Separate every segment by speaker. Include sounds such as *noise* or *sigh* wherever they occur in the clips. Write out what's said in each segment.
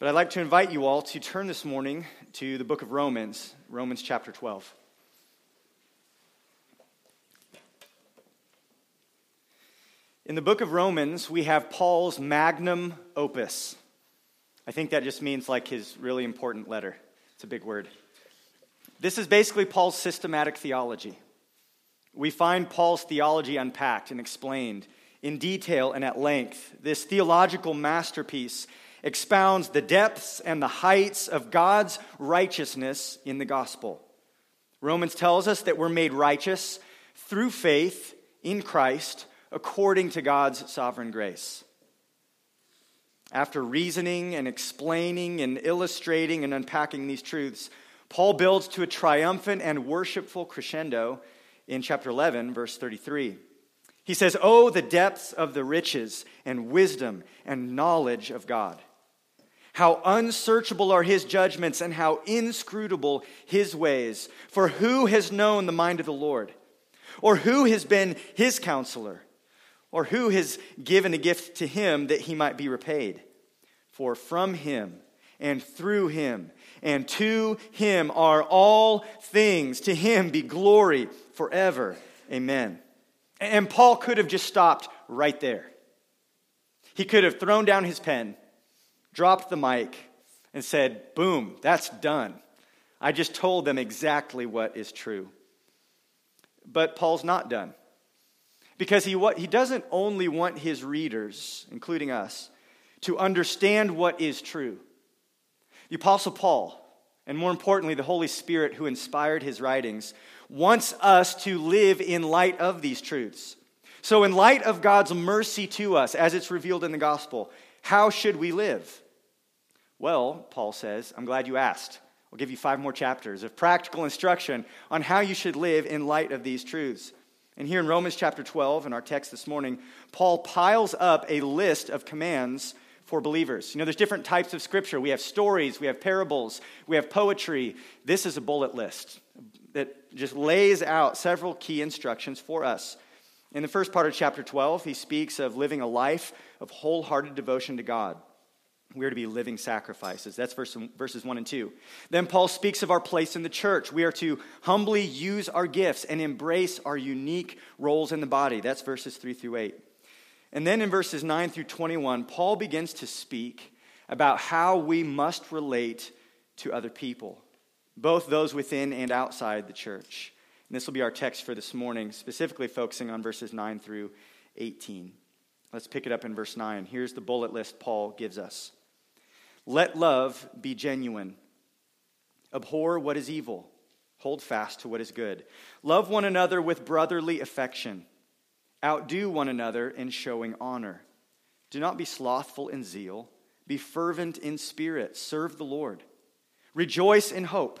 Speaker 1: But I'd like to invite you all to turn this morning to the book of Romans, Romans chapter 12. In the book of Romans, we have Paul's magnum opus. I think that just means like his really important letter. It's a big word. This is basically Paul's systematic theology. We find Paul's theology unpacked and explained in detail and at length. This theological masterpiece expounds the depths and the heights of God's righteousness in the gospel. Romans tells us that we're made righteous through faith in Christ according to God's sovereign grace. After reasoning and explaining and illustrating and unpacking these truths, Paul builds to a triumphant and worshipful crescendo in chapter 11, verse 33. He says, Oh, the depths of the riches and wisdom and knowledge of God. How unsearchable are his judgments and how inscrutable his ways. For who has known the mind of the Lord? Or who has been his counselor? Or who has given a gift to him that he might be repaid? For from him and through him and to him are all things. To him be glory forever. Amen. And Paul could have just stopped right there. He could have thrown down his pen dropped the mic, and said, Boom, that's done. I just told them exactly what is true. But Paul's not done. Because he, he doesn't only want his readers, including us, to understand what is true. The Apostle Paul, and more importantly, the Holy Spirit who inspired his writings, wants us to live in light of these truths. So, in light of God's mercy to us, as it's revealed in the gospel, how should we live? Well, Paul says, I'm glad you asked. I'll give you five more chapters of practical instruction on how you should live in light of these truths. And here in Romans chapter 12, in our text this morning, Paul piles up a list of commands for believers. You know, there's different types of scripture. We have stories, we have parables, we have poetry. This is a bullet list that just lays out several key instructions for us. In the first part of chapter 12, he speaks of living a life of wholehearted devotion to God. We are to be living sacrifices. That's verse, verses 1 and 2. Then Paul speaks of our place in the church. We are to humbly use our gifts and embrace our unique roles in the body. That's verses 3 through 8. And then in verses 9 through 21, Paul begins to speak about how we must relate to other people, both those within and outside the church. And this will be our text for this morning, specifically focusing on verses 9 through 18. Let's pick it up in verse 9. Here's the bullet list Paul gives us. Let love be genuine. Abhor what is evil. Hold fast to what is good. Love one another with brotherly affection. Outdo one another in showing honor. Do not be slothful in zeal. Be fervent in spirit. Serve the Lord. Rejoice in hope.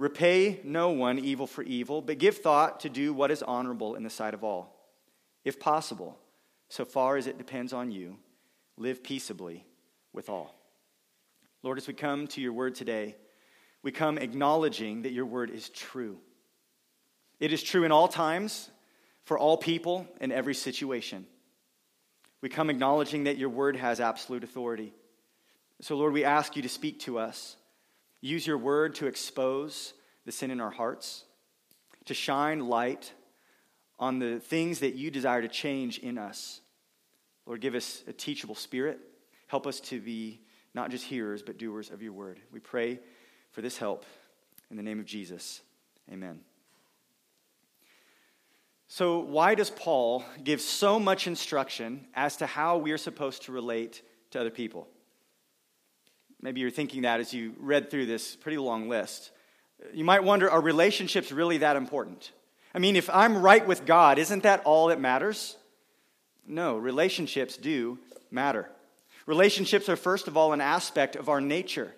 Speaker 1: Repay no one evil for evil, but give thought to do what is honorable in the sight of all. If possible, so far as it depends on you, live peaceably with all. Lord, as we come to your word today, we come acknowledging that your word is true. It is true in all times, for all people, in every situation. We come acknowledging that your word has absolute authority. So, Lord, we ask you to speak to us. Use your word to expose the sin in our hearts, to shine light on the things that you desire to change in us. Lord, give us a teachable spirit. Help us to be not just hearers, but doers of your word. We pray for this help in the name of Jesus. Amen. So, why does Paul give so much instruction as to how we are supposed to relate to other people? Maybe you're thinking that as you read through this pretty long list. You might wonder are relationships really that important? I mean, if I'm right with God, isn't that all that matters? No, relationships do matter. Relationships are, first of all, an aspect of our nature.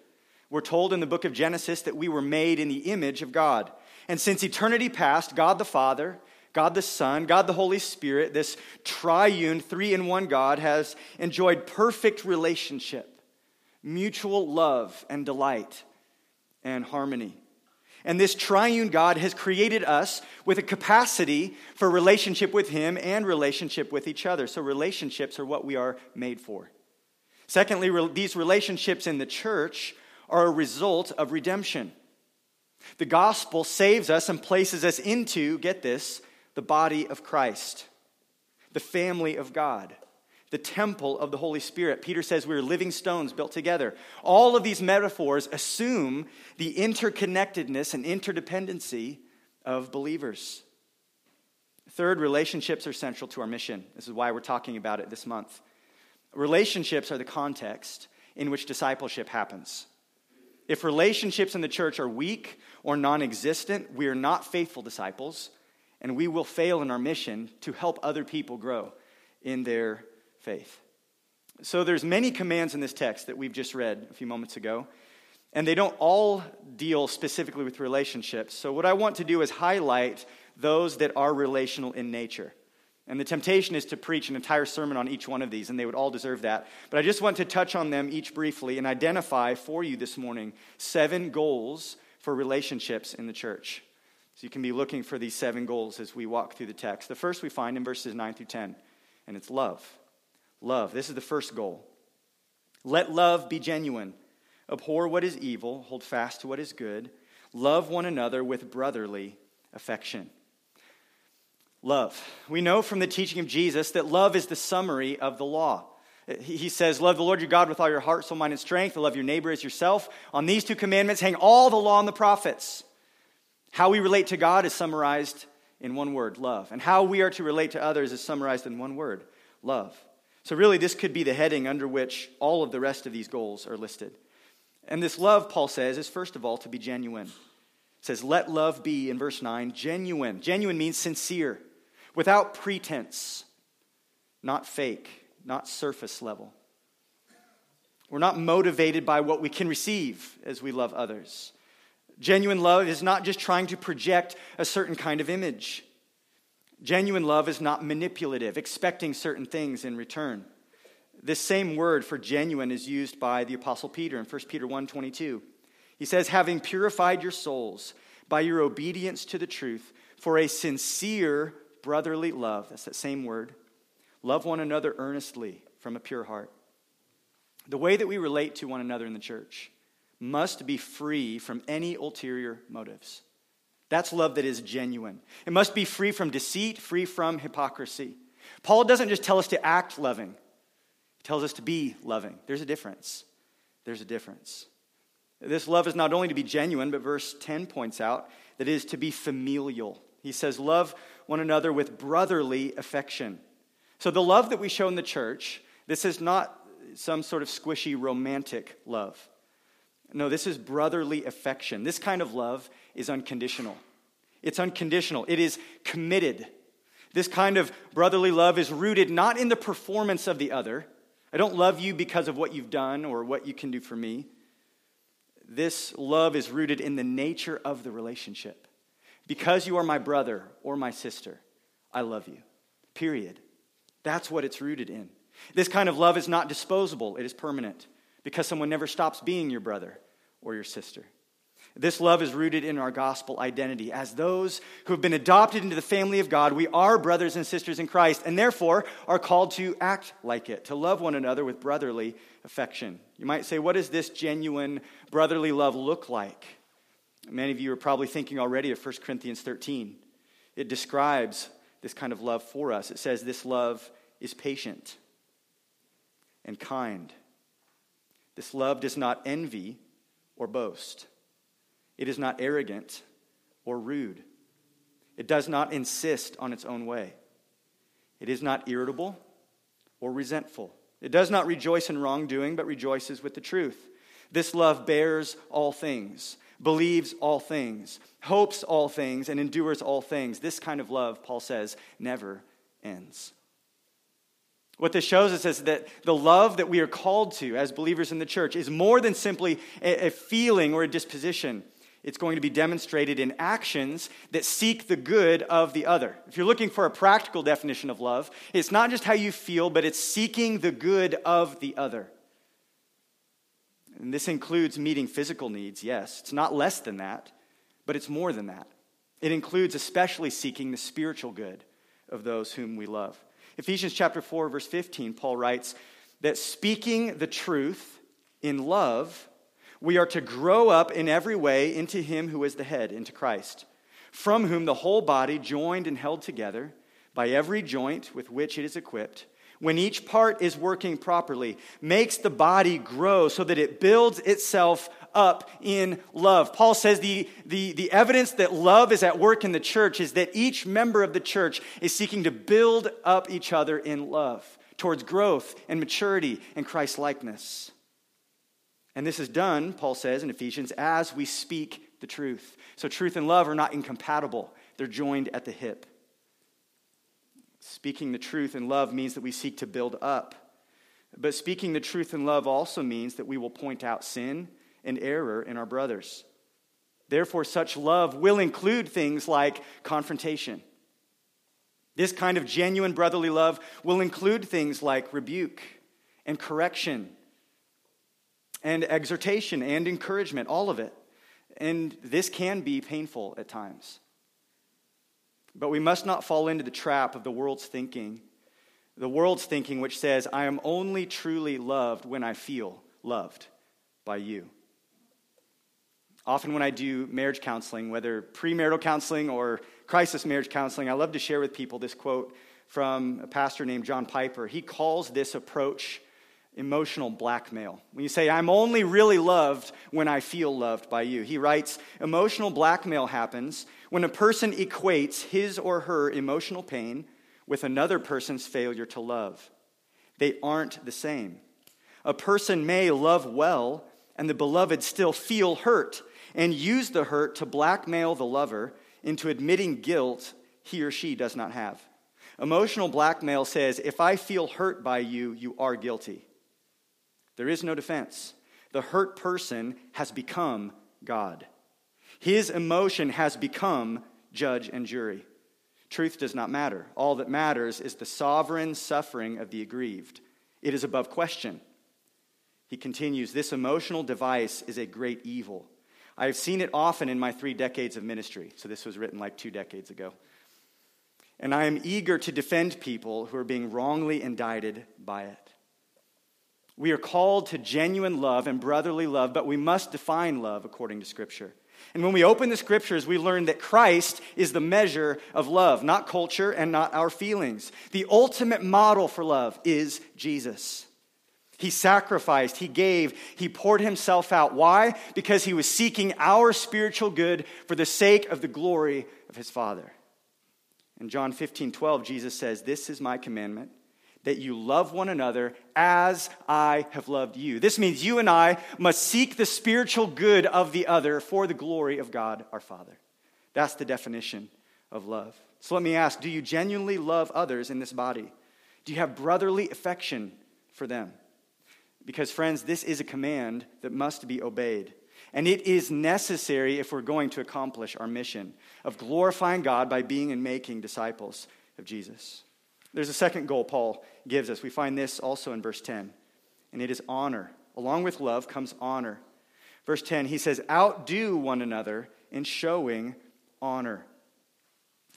Speaker 1: We're told in the book of Genesis that we were made in the image of God. And since eternity past, God the Father, God the Son, God the Holy Spirit, this triune, three in one God, has enjoyed perfect relationship, mutual love and delight and harmony. And this triune God has created us with a capacity for relationship with Him and relationship with each other. So, relationships are what we are made for. Secondly, these relationships in the church are a result of redemption. The gospel saves us and places us into, get this, the body of Christ, the family of God the temple of the Holy Spirit. Peter says we're living stones built together. All of these metaphors assume the interconnectedness and interdependency of believers. Third, relationships are central to our mission. This is why we're talking about it this month. Relationships are the context in which discipleship happens. If relationships in the church are weak or non existent, we are not faithful disciples, and we will fail in our mission to help other people grow in their faith. So there's many commands in this text that we've just read a few moments ago, and they don't all deal specifically with relationships. So what I want to do is highlight those that are relational in nature. And the temptation is to preach an entire sermon on each one of these, and they would all deserve that. But I just want to touch on them each briefly and identify for you this morning seven goals for relationships in the church. So you can be looking for these seven goals as we walk through the text. The first we find in verses 9 through 10, and it's love. Love. This is the first goal. Let love be genuine. Abhor what is evil, hold fast to what is good. Love one another with brotherly affection. Love. We know from the teaching of Jesus that love is the summary of the law. He says, Love the Lord your God with all your heart, soul, mind, and strength, love your neighbor as yourself. On these two commandments hang all the law and the prophets. How we relate to God is summarized in one word love. And how we are to relate to others is summarized in one word love. So, really, this could be the heading under which all of the rest of these goals are listed. And this love, Paul says, is first of all to be genuine. It says, Let love be, in verse 9, genuine. Genuine means sincere, without pretense, not fake, not surface level. We're not motivated by what we can receive as we love others. Genuine love is not just trying to project a certain kind of image. Genuine love is not manipulative, expecting certain things in return. This same word for genuine is used by the apostle Peter in 1 Peter 1:22. He says, "Having purified your souls by your obedience to the truth for a sincere brotherly love." That's that same word. Love one another earnestly from a pure heart. The way that we relate to one another in the church must be free from any ulterior motives. That's love that is genuine. It must be free from deceit, free from hypocrisy. Paul doesn't just tell us to act loving, he tells us to be loving. There's a difference. There's a difference. This love is not only to be genuine, but verse 10 points out that it is to be familial. He says, Love one another with brotherly affection. So, the love that we show in the church, this is not some sort of squishy romantic love. No, this is brotherly affection. This kind of love is unconditional. It's unconditional, it is committed. This kind of brotherly love is rooted not in the performance of the other. I don't love you because of what you've done or what you can do for me. This love is rooted in the nature of the relationship. Because you are my brother or my sister, I love you. Period. That's what it's rooted in. This kind of love is not disposable, it is permanent because someone never stops being your brother or your sister. This love is rooted in our gospel identity. As those who have been adopted into the family of God, we are brothers and sisters in Christ, and therefore are called to act like it, to love one another with brotherly affection. You might say, what does this genuine brotherly love look like? Many of you are probably thinking already of 1 Corinthians 13. It describes this kind of love for us. It says, This love is patient and kind. This love does not envy or boast. It is not arrogant or rude. It does not insist on its own way. It is not irritable or resentful. It does not rejoice in wrongdoing, but rejoices with the truth. This love bears all things, believes all things, hopes all things, and endures all things. This kind of love, Paul says, never ends. What this shows us is that the love that we are called to as believers in the church is more than simply a, feeling or a disposition. It's going to be demonstrated in actions that seek the good of the other. If you're looking for a practical definition of love, it's not just how you feel, but it's seeking the good of the other. And this includes meeting physical needs, yes. It's not less than that, but it's more than that. It includes especially seeking the spiritual good of those whom we love. Ephesians chapter 4 verse 15 Paul writes that speaking the truth in love we are to grow up in every way into him who is the head, into Christ, from whom the whole body, joined and held together by every joint with which it is equipped, when each part is working properly, makes the body grow so that it builds itself up in love. Paul says the, the, the evidence that love is at work in the church is that each member of the church is seeking to build up each other in love towards growth and maturity and Christ likeness. And this is done, Paul says in Ephesians, as we speak the truth. So truth and love are not incompatible, they're joined at the hip. Speaking the truth in love means that we seek to build up. But speaking the truth in love also means that we will point out sin and error in our brothers. Therefore, such love will include things like confrontation. This kind of genuine brotherly love will include things like rebuke and correction and exhortation and encouragement, all of it. And this can be painful at times. But we must not fall into the trap of the world's thinking. The world's thinking, which says, I am only truly loved when I feel loved by you. Often, when I do marriage counseling, whether premarital counseling or crisis marriage counseling, I love to share with people this quote from a pastor named John Piper. He calls this approach emotional blackmail. When you say, I'm only really loved when I feel loved by you, he writes, emotional blackmail happens when a person equates his or her emotional pain with another person's failure to love. They aren't the same. A person may love well and the beloved still feel hurt and use the hurt to blackmail the lover into admitting guilt he or she does not have. Emotional blackmail says, If I feel hurt by you, you are guilty. There is no defense. The hurt person has become God. His emotion has become judge and jury. Truth does not matter. All that matters is the sovereign suffering of the aggrieved. It is above question. He continues This emotional device is a great evil. I have seen it often in my three decades of ministry. So this was written like two decades ago. And I am eager to defend people who are being wrongly indicted by it. We are called to genuine love and brotherly love, but we must define love according to Scripture. And when we open the Scriptures, we learn that Christ is the measure of love, not culture and not our feelings. The ultimate model for love is Jesus. He sacrificed, he gave, he poured himself out. Why? Because he was seeking our spiritual good for the sake of the glory of his Father. In John 15, 12, Jesus says, This is my commandment that you love one another as I have loved you. This means you and I must seek the spiritual good of the other for the glory of God our Father. That's the definition of love. So let me ask do you genuinely love others in this body? Do you have brotherly affection for them? Because, friends, this is a command that must be obeyed. And it is necessary if we're going to accomplish our mission of glorifying God by being and making disciples of Jesus. There's a second goal Paul gives us. We find this also in verse 10, and it is honor. Along with love comes honor. Verse 10, he says, Outdo one another in showing honor.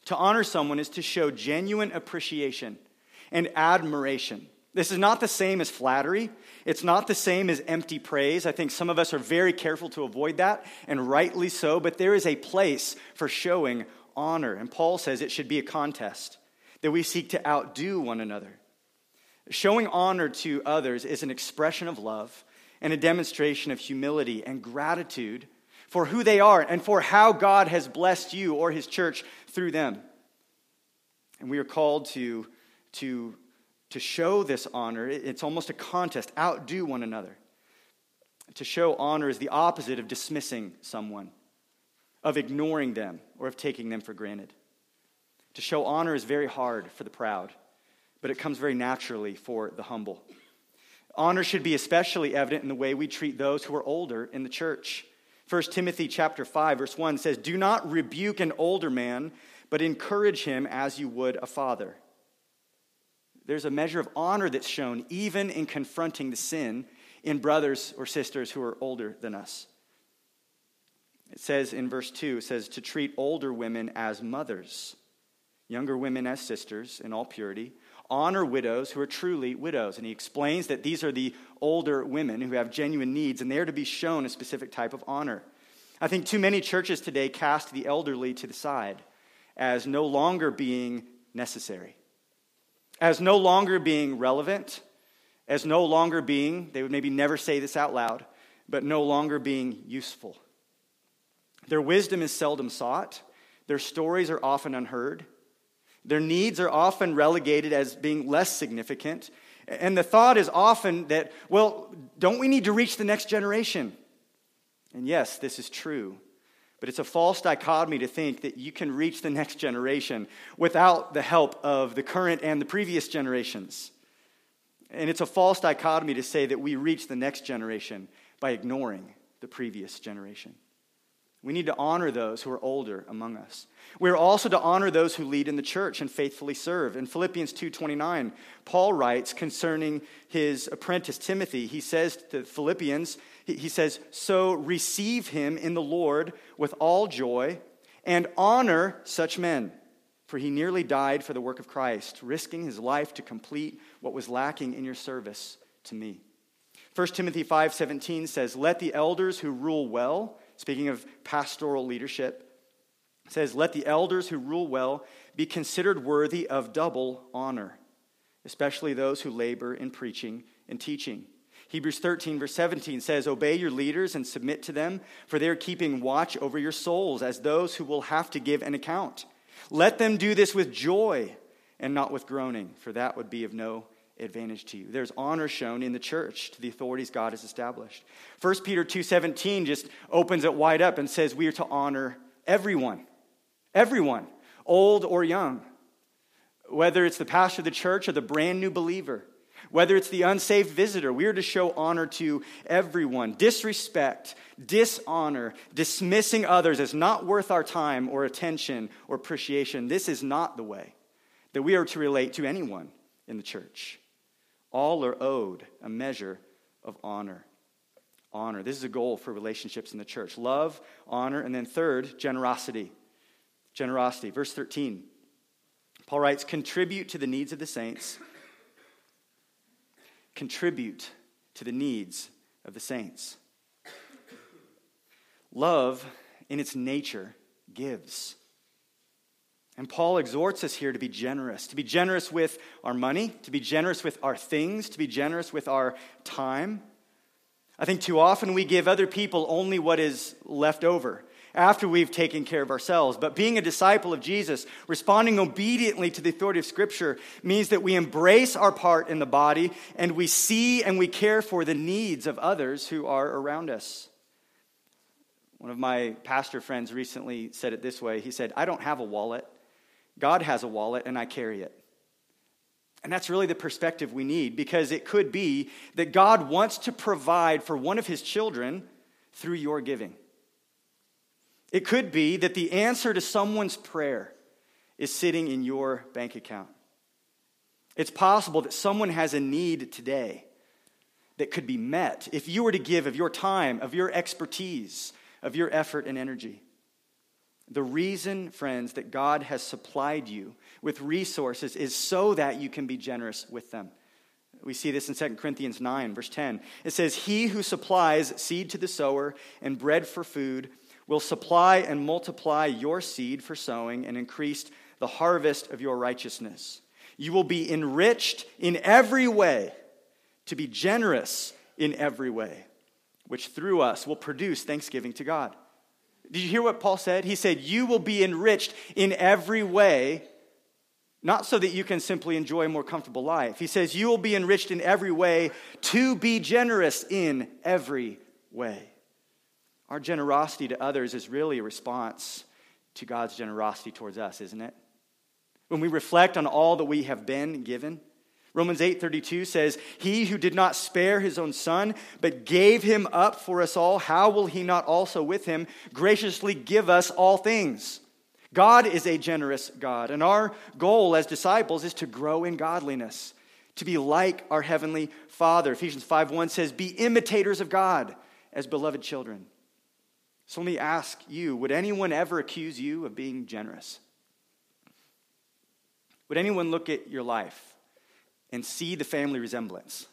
Speaker 1: To honor someone is to show genuine appreciation and admiration. This is not the same as flattery. It's not the same as empty praise. I think some of us are very careful to avoid that, and rightly so, but there is a place for showing honor. And Paul says it should be a contest that we seek to outdo one another. Showing honor to others is an expression of love and a demonstration of humility and gratitude for who they are and for how God has blessed you or his church through them. And we are called to, to, to show this honor. It's almost a contest, outdo one another. To show honor is the opposite of dismissing someone, of ignoring them, or of taking them for granted. To show honor is very hard for the proud, but it comes very naturally for the humble. Honor should be especially evident in the way we treat those who are older in the church. 1 Timothy chapter 5 verse 1 says, "Do not rebuke an older man, but encourage him as you would a father." There's a measure of honor that's shown even in confronting the sin in brothers or sisters who are older than us. It says in verse 2, it says to treat older women as mothers, younger women as sisters in all purity. Honor widows who are truly widows. And he explains that these are the older women who have genuine needs, and they are to be shown a specific type of honor. I think too many churches today cast the elderly to the side as no longer being necessary, as no longer being relevant, as no longer being, they would maybe never say this out loud, but no longer being useful. Their wisdom is seldom sought, their stories are often unheard, their needs are often relegated as being less significant. And the thought is often that, well, don't we need to reach the next generation? And yes, this is true. But it's a false dichotomy to think that you can reach the next generation without the help of the current and the previous generations. And it's a false dichotomy to say that we reach the next generation by ignoring the previous generation. We need to honor those who are older among us. We are also to honor those who lead in the church and faithfully serve. In Philippians 2:29, Paul writes concerning his apprentice Timothy. He says to Philippians, he says, "So receive him in the Lord with all joy and honor such men, for he nearly died for the work of Christ, risking his life to complete what was lacking in your service to me." 1 Timothy 5:17 says, "Let the elders who rule well speaking of pastoral leadership, says, Let the elders who rule well be considered worthy of double honor, especially those who labor in preaching and teaching. Hebrews 13, verse 17 says, Obey your leaders and submit to them, for they are keeping watch over your souls as those who will have to give an account. Let them do this with joy and not with groaning, for that would be of no advantage to you. There's honor shown in the church to the authorities God has established. 1 Peter 2:17 just opens it wide up and says we are to honor everyone. Everyone, old or young. Whether it's the pastor of the church or the brand new believer, whether it's the unsaved visitor, we are to show honor to everyone. Disrespect, dishonor, dismissing others as not worth our time or attention or appreciation. This is not the way that we are to relate to anyone in the church. All are owed a measure of honor. Honor. This is a goal for relationships in the church love, honor, and then third, generosity. Generosity. Verse 13. Paul writes, contribute to the needs of the saints. Contribute to the needs of the saints. Love, in its nature, gives. And Paul exhorts us here to be generous, to be generous with our money, to be generous with our things, to be generous with our time. I think too often we give other people only what is left over after we've taken care of ourselves. But being a disciple of Jesus, responding obediently to the authority of Scripture, means that we embrace our part in the body and we see and we care for the needs of others who are around us. One of my pastor friends recently said it this way He said, I don't have a wallet. God has a wallet and I carry it. And that's really the perspective we need because it could be that God wants to provide for one of his children through your giving. It could be that the answer to someone's prayer is sitting in your bank account. It's possible that someone has a need today that could be met if you were to give of your time, of your expertise, of your effort and energy. The reason, friends, that God has supplied you with resources is so that you can be generous with them. We see this in 2 Corinthians 9, verse 10. It says, He who supplies seed to the sower and bread for food will supply and multiply your seed for sowing and increase the harvest of your righteousness. You will be enriched in every way to be generous in every way, which through us will produce thanksgiving to God. Did you hear what Paul said? He said, You will be enriched in every way, not so that you can simply enjoy a more comfortable life. He says, You will be enriched in every way to be generous in every way. Our generosity to others is really a response to God's generosity towards us, isn't it? When we reflect on all that we have been given, Romans 8:32 says, "He who did not spare his own son, but gave him up for us all, how will he not also with him graciously give us all things?" God is a generous God, and our goal as disciples is to grow in godliness, to be like our heavenly Father. Ephesians 5:1 says, "Be imitators of God as beloved children." So let me ask you, would anyone ever accuse you of being generous? Would anyone look at your life and see the family resemblance,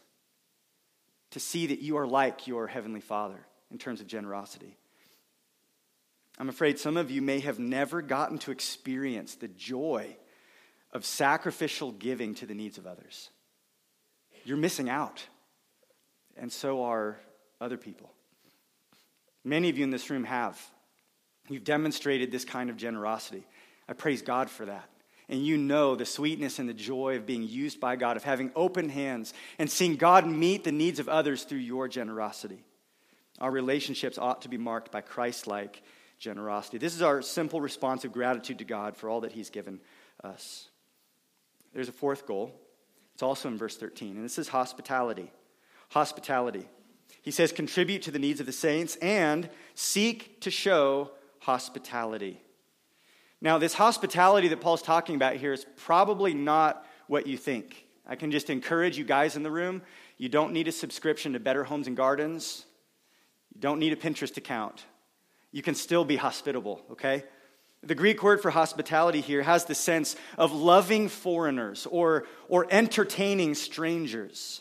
Speaker 1: to see that you are like your Heavenly Father in terms of generosity. I'm afraid some of you may have never gotten to experience the joy of sacrificial giving to the needs of others. You're missing out, and so are other people. Many of you in this room have. You've demonstrated this kind of generosity. I praise God for that and you know the sweetness and the joy of being used by God, of having open hands and seeing God meet the needs of others through your generosity. Our relationships ought to be marked by Christ like generosity. This is our simple response of gratitude to God for all that He's given us. There's a fourth goal. It's also in verse 13, and this is hospitality. Hospitality. He says, contribute to the needs of the saints and seek to show hospitality. Now, this hospitality that Paul's talking about here is probably not what you think. I can just encourage you guys in the room you don't need a subscription to Better Homes and Gardens, you don't need a Pinterest account. You can still be hospitable, okay? The Greek word for hospitality here has the sense of loving foreigners or, or entertaining strangers.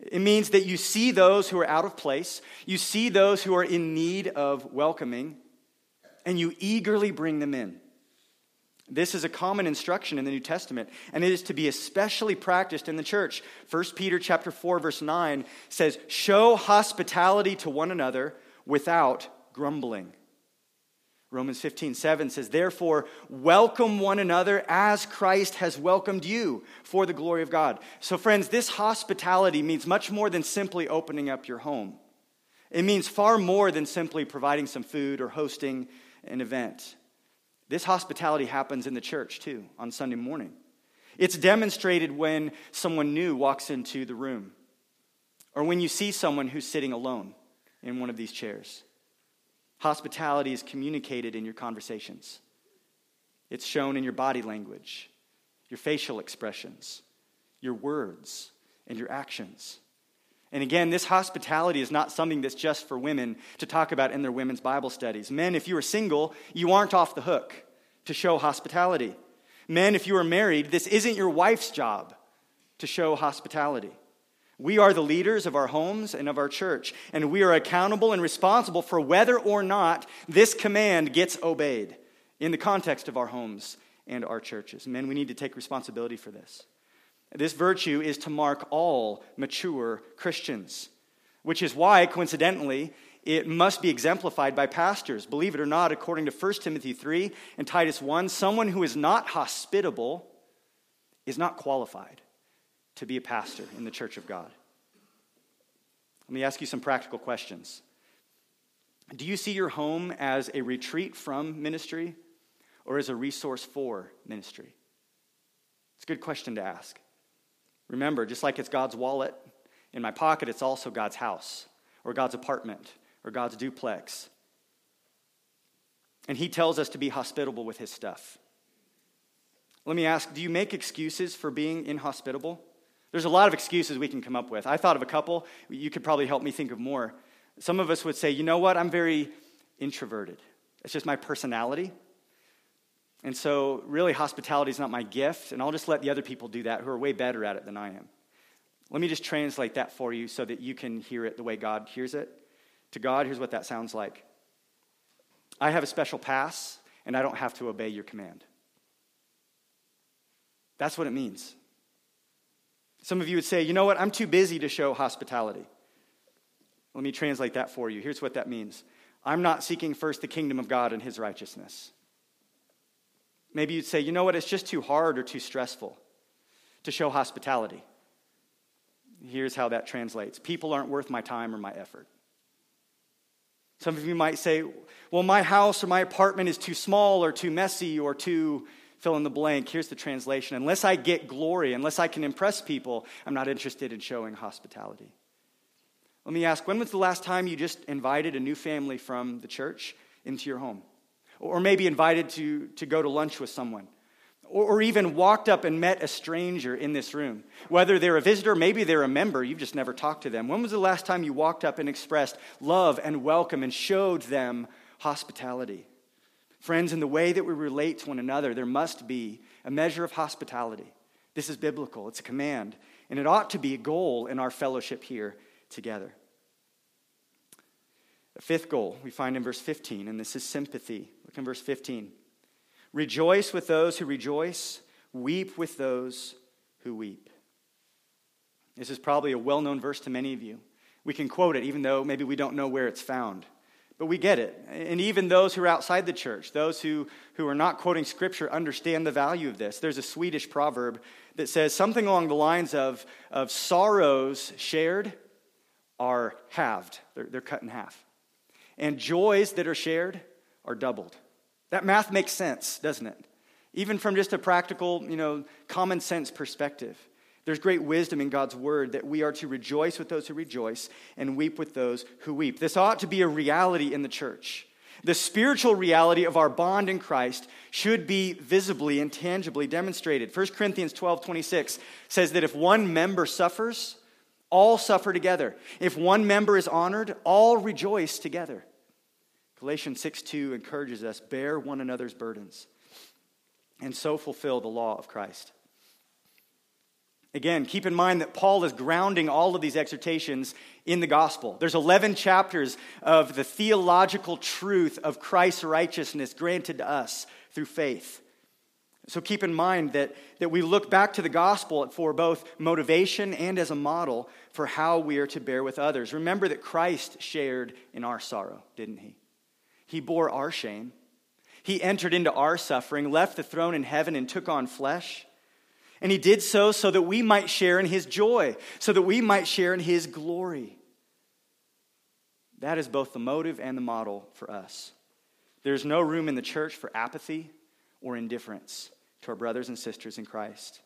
Speaker 1: It means that you see those who are out of place, you see those who are in need of welcoming, and you eagerly bring them in. This is a common instruction in the New Testament, and it is to be especially practiced in the church. 1 Peter chapter 4 verse 9 says, "Show hospitality to one another without grumbling." Romans 15, 7 says, Therefore, welcome one another as Christ has welcomed you for the glory of God. So, friends, this hospitality means much more than simply opening up your home. It means far more than simply providing some food or hosting an event. This hospitality happens in the church too, on Sunday morning. It's demonstrated when someone new walks into the room, or when you see someone who's sitting alone in one of these chairs. Hospitality is communicated in your conversations, it's shown in your body language, your facial expressions, your words, and your actions. And again, this hospitality is not something that's just for women to talk about in their women's Bible studies. Men, if you are single, you aren't off the hook to show hospitality. Men, if you are married, this isn't your wife's job to show hospitality. We are the leaders of our homes and of our church, and we are accountable and responsible for whether or not this command gets obeyed in the context of our homes and our churches. Men, we need to take responsibility for this. This virtue is to mark all mature Christians, which is why, coincidentally, it must be exemplified by pastors. Believe it or not, according to 1 Timothy 3 and Titus 1, someone who is not hospitable is not qualified to be a pastor in the church of God. Let me ask you some practical questions. Do you see your home as a retreat from ministry or as a resource for ministry? It's a good question to ask. Remember, just like it's God's wallet in my pocket, it's also God's house or God's apartment or God's duplex. And He tells us to be hospitable with His stuff. Let me ask do you make excuses for being inhospitable? There's a lot of excuses we can come up with. I thought of a couple. You could probably help me think of more. Some of us would say, you know what? I'm very introverted. It's just my personality. And so, really, hospitality is not my gift, and I'll just let the other people do that who are way better at it than I am. Let me just translate that for you so that you can hear it the way God hears it. To God, here's what that sounds like I have a special pass, and I don't have to obey your command. That's what it means. Some of you would say, you know what, I'm too busy to show hospitality. Let me translate that for you. Here's what that means I'm not seeking first the kingdom of God and his righteousness. Maybe you'd say, you know what, it's just too hard or too stressful to show hospitality. Here's how that translates people aren't worth my time or my effort. Some of you might say, well, my house or my apartment is too small or too messy or too fill in the blank, here's the translation. Unless I get glory, unless I can impress people, I'm not interested in showing hospitality. Let me ask when was the last time you just invited a new family from the church into your home? Or maybe invited to, to go to lunch with someone? Or, or even walked up and met a stranger in this room? Whether they're a visitor, maybe they're a member, you've just never talked to them. When was the last time you walked up and expressed love and welcome and showed them hospitality? Friends, in the way that we relate to one another, there must be a measure of hospitality. This is biblical, it's a command, and it ought to be a goal in our fellowship here together. The fifth goal we find in verse 15, and this is sympathy. Look in verse 15. Rejoice with those who rejoice, weep with those who weep. This is probably a well known verse to many of you. We can quote it even though maybe we don't know where it's found. But we get it. And even those who are outside the church, those who, who are not quoting scripture, understand the value of this. There's a Swedish proverb that says something along the lines of, of sorrows shared are halved, they're, they're cut in half. And joys that are shared are doubled. That math makes sense, doesn't it? Even from just a practical, you know, common sense perspective. There's great wisdom in God's word that we are to rejoice with those who rejoice and weep with those who weep. This ought to be a reality in the church. The spiritual reality of our bond in Christ should be visibly and tangibly demonstrated. 1 Corinthians 12 26 says that if one member suffers, all suffer together. If one member is honored, all rejoice together. Galatians 6 2 encourages us bear one another's burdens and so fulfill the law of Christ. Again, keep in mind that Paul is grounding all of these exhortations in the gospel. There's 11 chapters of the theological truth of Christ's righteousness granted to us through faith. So keep in mind that, that we look back to the gospel for both motivation and as a model for how we are to bear with others. Remember that Christ shared in our sorrow, didn't he? He bore our shame. He entered into our suffering, left the throne in heaven, and took on flesh. And he did so so that we might share in his joy, so that we might share in his glory. That is both the motive and the model for us. There's no room in the church for apathy or indifference to our brothers and sisters in Christ.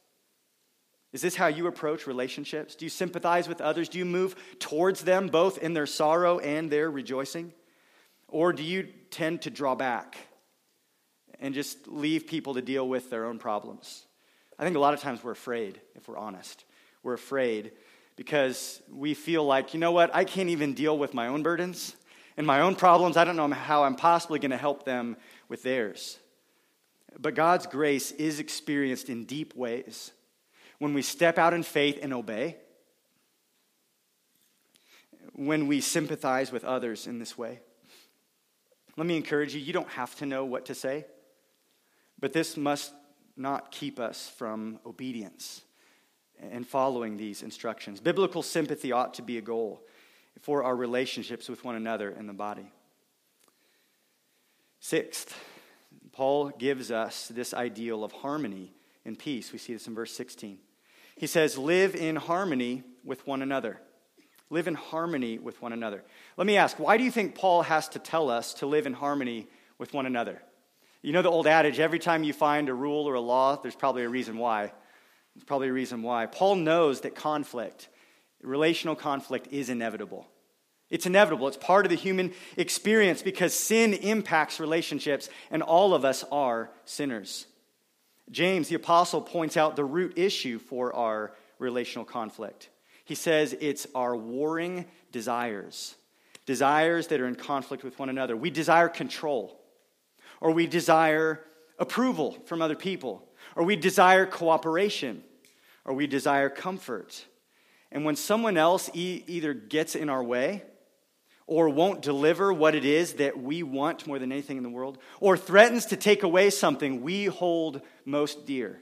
Speaker 1: Is this how you approach relationships? Do you sympathize with others? Do you move towards them both in their sorrow and their rejoicing? Or do you tend to draw back and just leave people to deal with their own problems? I think a lot of times we're afraid, if we're honest. We're afraid because we feel like, you know what, I can't even deal with my own burdens and my own problems. I don't know how I'm possibly going to help them with theirs. But God's grace is experienced in deep ways when we step out in faith and obey, when we sympathize with others in this way. Let me encourage you you don't have to know what to say, but this must not keep us from obedience and following these instructions. Biblical sympathy ought to be a goal for our relationships with one another in the body. Sixth, Paul gives us this ideal of harmony and peace. We see this in verse 16. He says, Live in harmony with one another. Live in harmony with one another. Let me ask, why do you think Paul has to tell us to live in harmony with one another? You know the old adage every time you find a rule or a law, there's probably a reason why. There's probably a reason why. Paul knows that conflict, relational conflict, is inevitable. It's inevitable. It's part of the human experience because sin impacts relationships, and all of us are sinners. James, the apostle, points out the root issue for our relational conflict. He says it's our warring desires, desires that are in conflict with one another. We desire control or we desire approval from other people, or we desire cooperation, or we desire comfort. And when someone else e- either gets in our way, or won't deliver what it is that we want more than anything in the world, or threatens to take away something we hold most dear,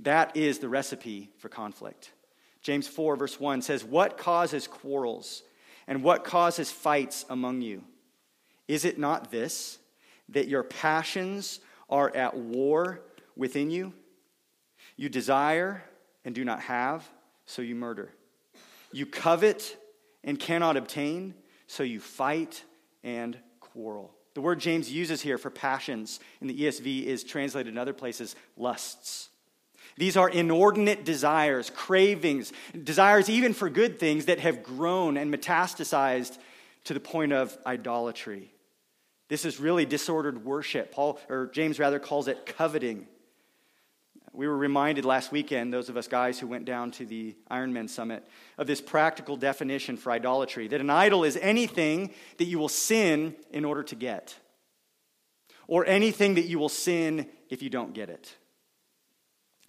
Speaker 1: that is the recipe for conflict. James 4, verse 1 says, What causes quarrels and what causes fights among you? Is it not this? that your passions are at war within you. You desire and do not have, so you murder. You covet and cannot obtain, so you fight and quarrel. The word James uses here for passions in the ESV is translated in other places lusts. These are inordinate desires, cravings, desires even for good things that have grown and metastasized to the point of idolatry. This is really disordered worship. Paul or James rather calls it coveting. We were reminded last weekend, those of us guys who went down to the Ironman Summit, of this practical definition for idolatry that an idol is anything that you will sin in order to get, or anything that you will sin if you don't get it.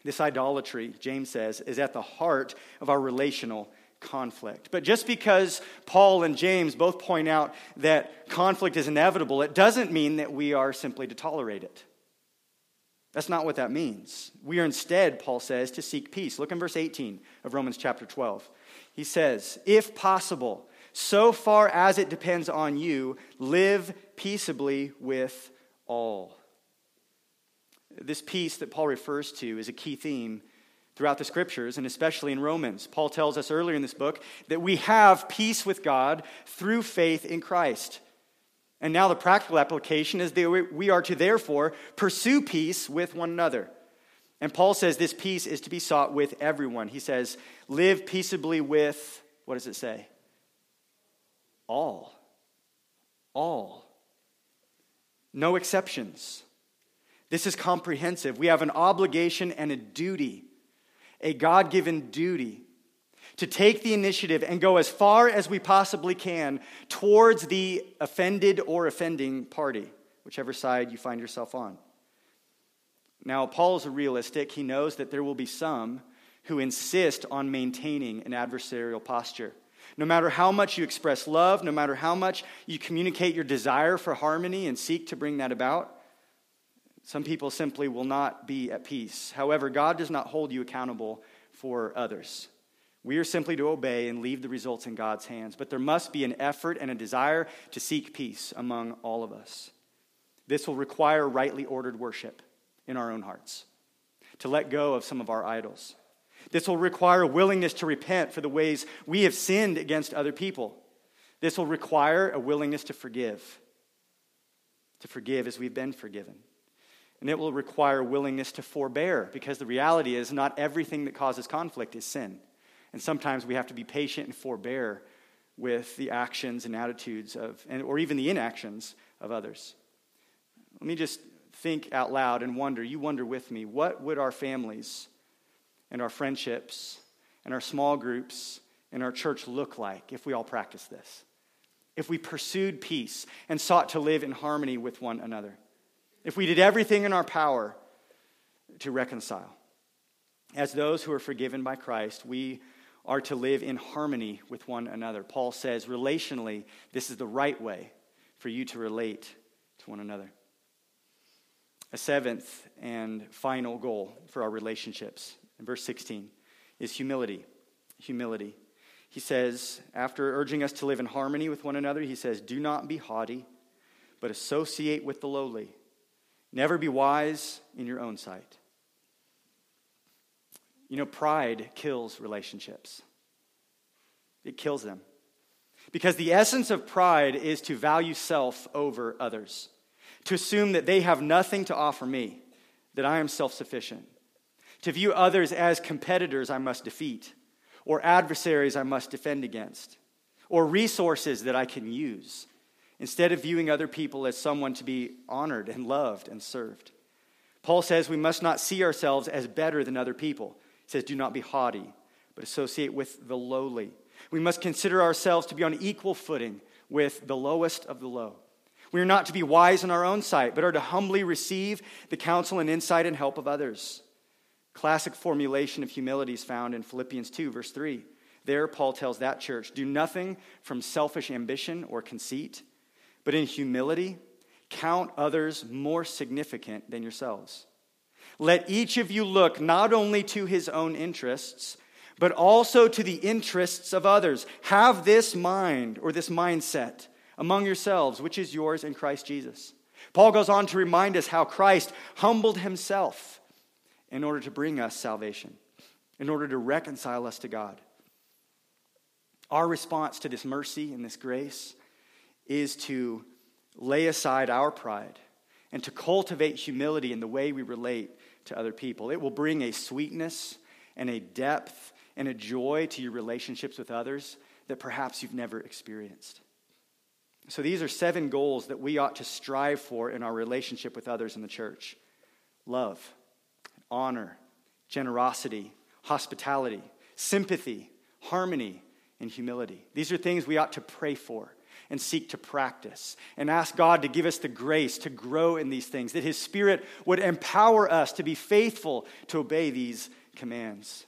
Speaker 1: This idolatry, James says, is at the heart of our relational conflict. But just because Paul and James both point out that conflict is inevitable, it doesn't mean that we are simply to tolerate it. That's not what that means. We are instead, Paul says, to seek peace. Look in verse 18 of Romans chapter 12. He says, If possible, so far as it depends on you, live peaceably with all. This peace that Paul refers to is a key theme throughout the scriptures, and especially in Romans. Paul tells us earlier in this book that we have peace with God through faith in Christ. And now the practical application is that we are to therefore pursue peace with one another. And Paul says this peace is to be sought with everyone. He says, live peaceably with, what does it say? All. All. No exceptions. This is comprehensive. We have an obligation and a duty, a God given duty to take the initiative and go as far as we possibly can towards the offended or offending party, whichever side you find yourself on. Now, Paul is a realistic. He knows that there will be some who insist on maintaining an adversarial posture. No matter how much you express love, no matter how much you communicate your desire for harmony and seek to bring that about, some people simply will not be at peace. However, God does not hold you accountable for others. We are simply to obey and leave the results in God's hands. But there must be an effort and a desire to seek peace among all of us. This will require rightly ordered worship in our own hearts, to let go of some of our idols. This will require a willingness to repent for the ways we have sinned against other people. This will require a willingness to forgive, to forgive as we've been forgiven. And it will require willingness to forbear, because the reality is not everything that causes conflict is sin. And sometimes we have to be patient and forbear with the actions and attitudes of, and, or even the inactions of others. Let me just think out loud and wonder. You wonder with me, what would our families and our friendships and our small groups and our church look like if we all practiced this? If we pursued peace and sought to live in harmony with one another? If we did everything in our power to reconcile? As those who are forgiven by Christ, we are to live in harmony with one another. Paul says, relationally, this is the right way for you to relate to one another. A seventh and final goal for our relationships, in verse 16, is humility. Humility. He says, after urging us to live in harmony with one another, he says, Do not be haughty, but associate with the lowly. Never be wise in your own sight. You know, pride kills relationships, it kills them. Because the essence of pride is to value self over others, to assume that they have nothing to offer me, that I am self sufficient, to view others as competitors I must defeat, or adversaries I must defend against, or resources that I can use, instead of viewing other people as someone to be honored and loved and served. Paul says we must not see ourselves as better than other people says, Do not be haughty, but associate with the lowly. We must consider ourselves to be on equal footing with the lowest of the low. We are not to be wise in our own sight, but are to humbly receive the counsel and insight and help of others. Classic formulation of humility is found in Philippians 2, verse 3. There, Paul tells that church do nothing from selfish ambition or conceit, but in humility, count others more significant than yourselves. Let each of you look not only to his own interests, but also to the interests of others. Have this mind or this mindset among yourselves, which is yours in Christ Jesus. Paul goes on to remind us how Christ humbled himself in order to bring us salvation, in order to reconcile us to God. Our response to this mercy and this grace is to lay aside our pride, and to cultivate humility in the way we relate to other people. It will bring a sweetness and a depth and a joy to your relationships with others that perhaps you've never experienced. So, these are seven goals that we ought to strive for in our relationship with others in the church love, honor, generosity, hospitality, sympathy, harmony, and humility. These are things we ought to pray for and seek to practice and ask God to give us the grace to grow in these things, that His Spirit would empower us to be faithful to obey these commands.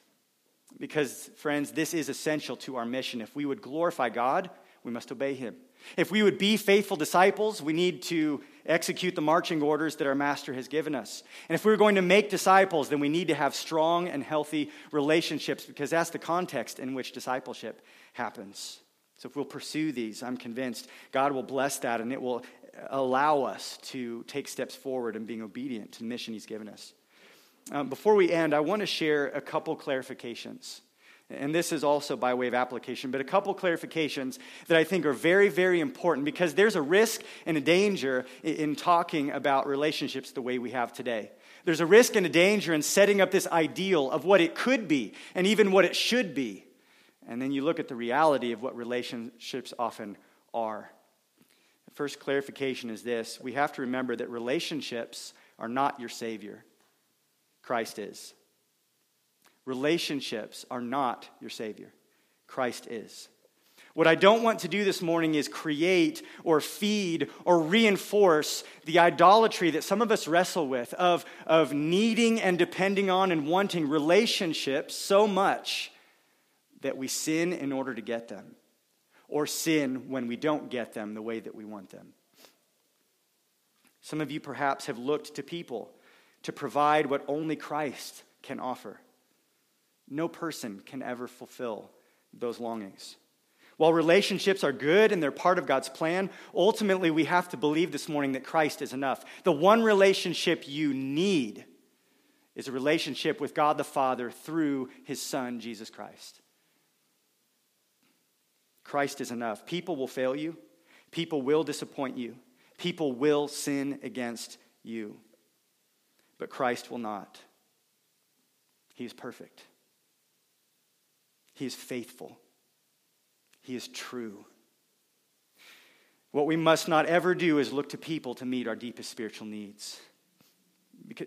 Speaker 1: Because, friends, this is essential to our mission. If we would glorify God, we must obey Him. If we would be faithful disciples, we need to execute the marching orders that our Master has given us. And if we're going to make disciples, then we need to have strong and healthy relationships because that's the context in which discipleship happens. So if we'll pursue these, I'm convinced God will bless that and it will allow us to take steps forward in being obedient to the mission He's given us. Um, before we end, I want to share a couple clarifications. And this is also by way of application, but a couple clarifications that I think are very, very important because there's a risk and a danger in talking about relationships the way we have today. There's a risk and a danger in setting up this ideal of what it could be and even what it should be. And then you look at the reality of what relationships often are. The first clarification is this we have to remember that relationships are not your Savior, Christ is. Relationships are not your Savior, Christ is. What I don't want to do this morning is create or feed or reinforce the idolatry that some of us wrestle with of, of needing and depending on and wanting relationships so much that we sin in order to get them, or sin when we don't get them the way that we want them. Some of you perhaps have looked to people to provide what only Christ can offer. No person can ever fulfill those longings. While relationships are good and they're part of God's plan, ultimately we have to believe this morning that Christ is enough. The one relationship you need is a relationship with God the Father through his Son, Jesus Christ. Christ is enough. People will fail you, people will disappoint you, people will sin against you, but Christ will not. He is perfect. He is faithful. He is true. What we must not ever do is look to people to meet our deepest spiritual needs.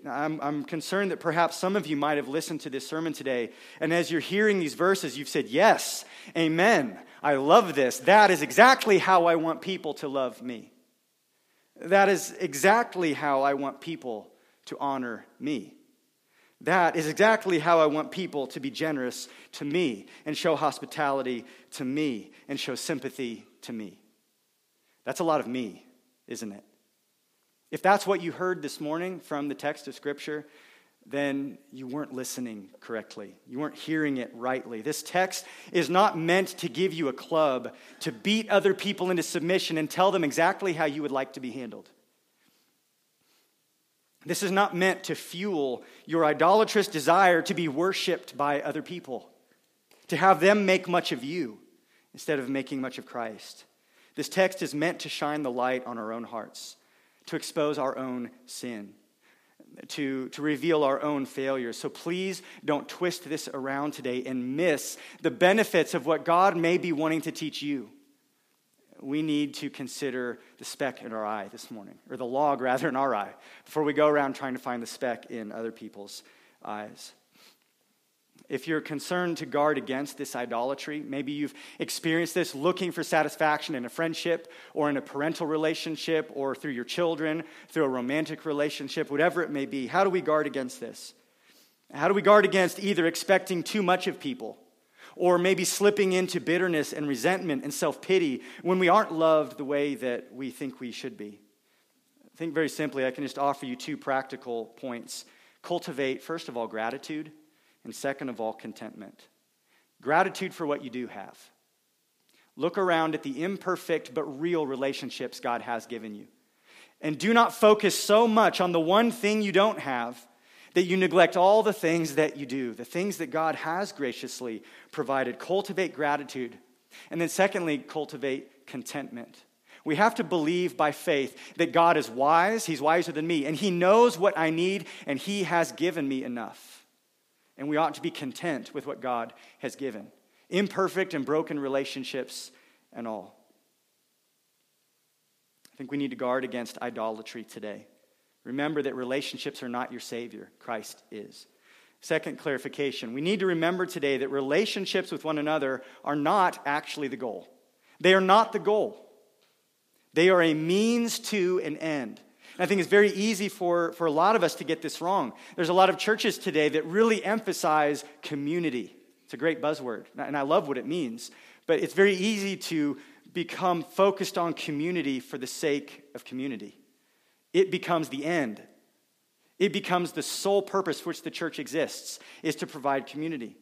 Speaker 1: I'm, I'm, concerned that perhaps some of you might have listened to this sermon today, and as you're hearing these verses, you've said, Yes, amen. I love this. That is exactly how I want people to love me. That is exactly how I want people to honor me. That is exactly how I want people to be generous to me and show hospitality to me and show sympathy to me. That's a lot of me, isn't it? If that's what you heard this morning from the text of Scripture, then you weren't listening correctly. You weren't hearing it rightly. This text is not meant to give you a club to beat other people into submission and tell them exactly how you would like to be handled. This is not meant to fuel your idolatrous desire to be worshiped by other people, to have them make much of you instead of making much of Christ. This text is meant to shine the light on our own hearts, to expose our own sin, to, to reveal our own failures. So please don't twist this around today and miss the benefits of what God may be wanting to teach you we need to consider the speck in our eye this morning, or the log *laughs* rather in our eye, before we go around trying to find the speck in other people's eyes. If you're concerned to guard against this idolatry, maybe you've experienced this looking for satisfaction in a friendship or in a parental relationship or through your children, through a romantic relationship, whatever it may be. How do we guard against this? How do we guard against either expecting too much of people or maybe slipping into bitterness and resentment and self pity when we aren't loved the way that we think we should be. I think very simply, I can just offer you two practical points. Cultivate, first of all, gratitude, and second of all, contentment. Gratitude for what you do have. Look around at the imperfect but real relationships God has given you. And do not focus so much on the one thing you don't have that you neglect all the things that you do, the things that God has graciously provided. Cultivate gratitude. And then, secondly, cultivate contentment. We have to believe by faith that God is wise, He's wiser than me, and He knows what I need, and He has given me enough. And we ought to be content with what God has given. Imperfect and broken relationships and all. I think we need to guard against idolatry today. Remember that relationships are not your Savior, Christ is. Second clarification we need to remember today that relationships with one another are not actually the goal. They are not the goal, they are a means to an end. And I think it's very easy for, for a lot of us to get this wrong. There's a lot of churches today that really emphasize community. It's a great buzzword, and I love what it means. But it's very easy to become focused on community for the sake of community. It becomes the end. It becomes the sole purpose for which the church exists, is to provide community.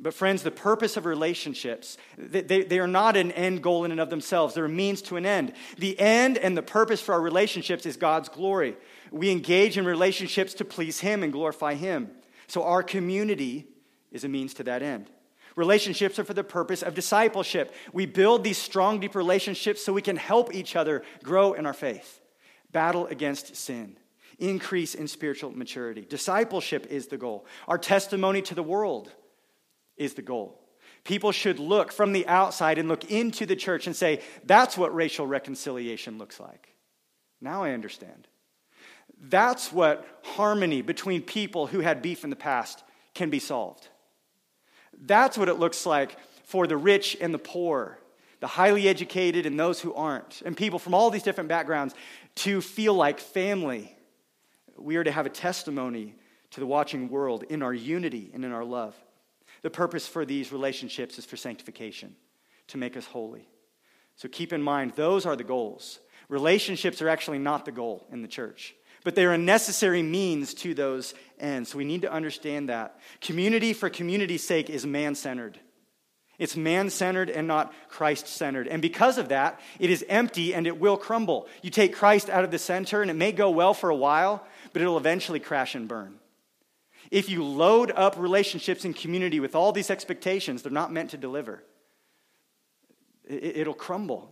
Speaker 1: But, friends, the purpose of relationships, they, they are not an end goal in and of themselves. They're a means to an end. The end and the purpose for our relationships is God's glory. We engage in relationships to please Him and glorify Him. So, our community is a means to that end. Relationships are for the purpose of discipleship. We build these strong, deep relationships so we can help each other grow in our faith, battle against sin, increase in spiritual maturity. Discipleship is the goal. Our testimony to the world is the goal. People should look from the outside and look into the church and say, that's what racial reconciliation looks like. Now I understand. That's what harmony between people who had beef in the past can be solved. That's what it looks like for the rich and the poor, the highly educated and those who aren't, and people from all these different backgrounds to feel like family. We are to have a testimony to the watching world in our unity and in our love. The purpose for these relationships is for sanctification, to make us holy. So keep in mind, those are the goals. Relationships are actually not the goal in the church but they're a necessary means to those ends. So we need to understand that. Community for community's sake is man centered. It's man centered and not Christ centered. And because of that, it is empty and it will crumble. You take Christ out of the center, and it may go well for a while, but it'll eventually crash and burn. If you load up relationships and community with all these expectations, they're not meant to deliver. It'll crumble.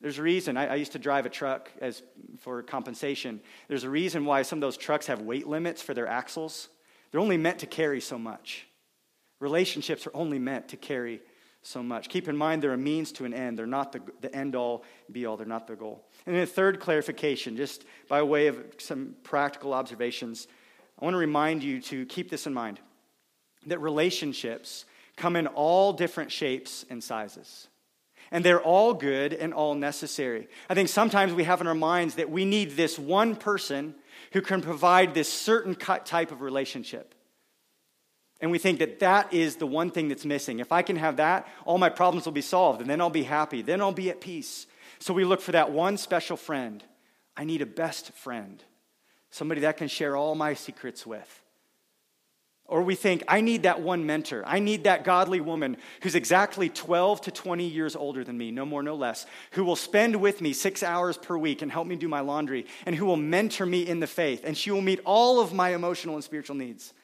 Speaker 1: There's a reason. I, used to drive a truck as for compensation. There's a reason why some of those trucks have weight limits for their axles. They're only meant to carry so much. Relationships are only meant to carry so much. Keep in mind they're a means to an end. They're not the, the end all, be all. They're not the goal. And then a third clarification, just by way of some practical observations, I want to remind you to keep this in mind that relationships come in all different shapes and sizes and they're all good and all necessary. I think sometimes we have in our minds that we need this one person who can provide this certain type of relationship. And we think that that is the one thing that's missing. If I can have that, all my problems will be solved, and then I'll be happy. Then I'll be at peace. So we look for that one special friend. I need a best friend, somebody that can share all my secrets with. Or we think, I need that one mentor. I need that godly woman who's exactly 12 to 20 years older than me, no more, no less, who will spend with me six hours per week and help me do my laundry, and who will mentor me in the faith. And she will meet all of my emotional and spiritual needs.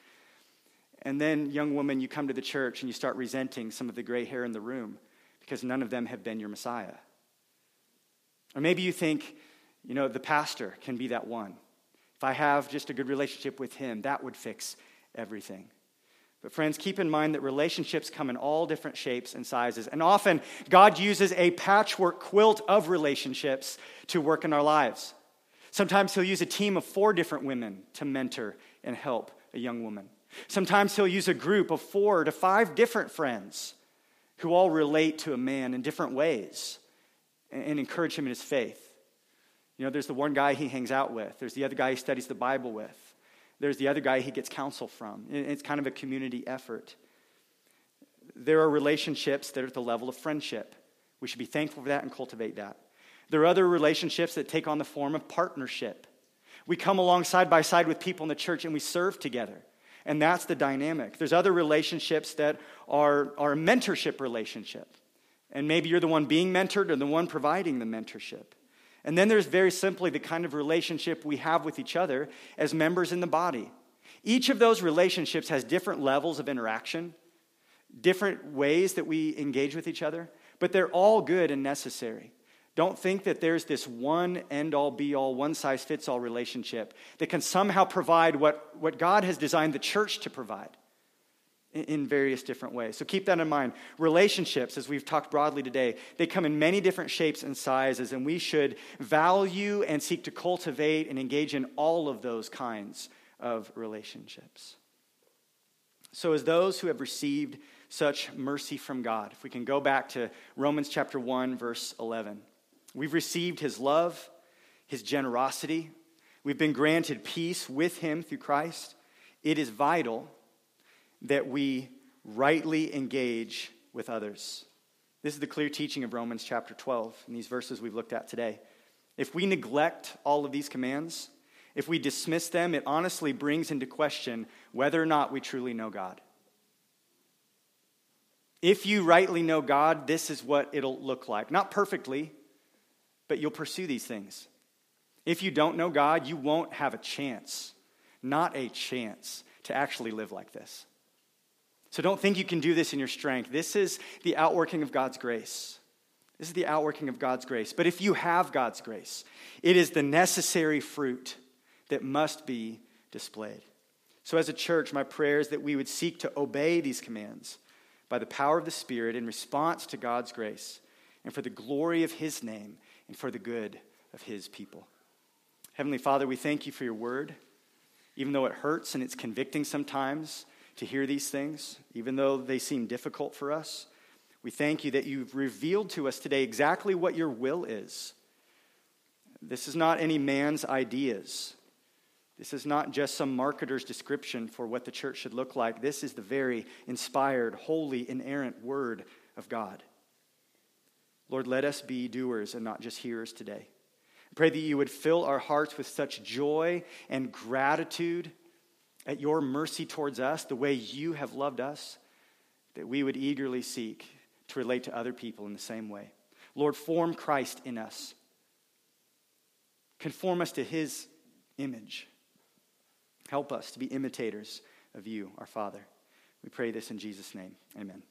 Speaker 1: And then, young woman, you come to the church and you start resenting some of the gray hair in the room because none of them have been your Messiah. Or maybe you think, you know, the pastor can be that one. If I have just a good relationship with him, that would fix everything. But, friends, keep in mind that relationships come in all different shapes and sizes. And often, God uses a patchwork quilt of relationships to work in our lives. Sometimes He'll use a team of four different women to mentor and help a young woman. Sometimes He'll use a group of four to five different friends who all relate to a man in different ways and encourage him in his faith. You know, there's the one guy he hangs out with, there's the other guy he studies the Bible with. There's the other guy he gets counsel from. It's kind of a community effort. There are relationships that are at the level of friendship. We should be thankful for that and cultivate that. There are other relationships that take on the form of partnership. We come along side by side with people in the church and we serve together. And that's the dynamic. There's other relationships that are, are a mentorship relationship. And maybe you're the one being mentored or the one providing the mentorship. And then there's very simply the kind of relationship we have with each other as members in the body. Each of those relationships has different levels of interaction, different ways that we engage with each other, but they're all good and necessary. Don't think that there's this one end all be all, one size fits all relationship that can somehow provide what, what God has designed the church to provide in various different ways. So keep that in mind. Relationships, as we've talked broadly today, they come in many different shapes and sizes, and we should value and seek to cultivate and engage in all of those kinds of relationships. So, as those who have received such mercy from God, if we can go back to Romans chapter 1, verse 11. We've received his love, his generosity. We've been granted peace with him through Christ. It is vital that we rightly engage with others. This is the clear teaching of Romans chapter 12 in these verses we've looked at today. If we neglect all of these commands, if we dismiss them, it honestly brings into question whether or not we truly know God. If you rightly know God, this is what it'll look like. Not perfectly, but you'll pursue these things. If you don't know God, you won't have a chance, not a chance, to actually live like this. So don't think you can do this in your strength. This is the outworking of God's grace. This is the outworking of God's grace. But if you have God's grace, it is the necessary fruit that must be displayed. So, as a church, my prayer is that we would seek to obey these commands by the power of the Spirit in response to God's grace and for the glory of His name and for the good of his people. Heavenly Father, we thank you for your word. Even though it hurts and it's convicting sometimes to hear these things, even though they seem difficult for us, we thank you that you've revealed to us today exactly what your will is. This is not any man's ideas. This is not just some marketer's description for what the church should look like. This is the very inspired, holy, inerrant word of God. Lord, let us be doers and not just hearers today. I pray that you would fill our hearts with such joy and gratitude at your mercy towards us, the way you have loved us, that we would eagerly seek to relate to other people in the same way. Lord, form Christ in us, conform us to his image. Help us to be imitators of you, our Father. We pray this in Jesus' name. Amen.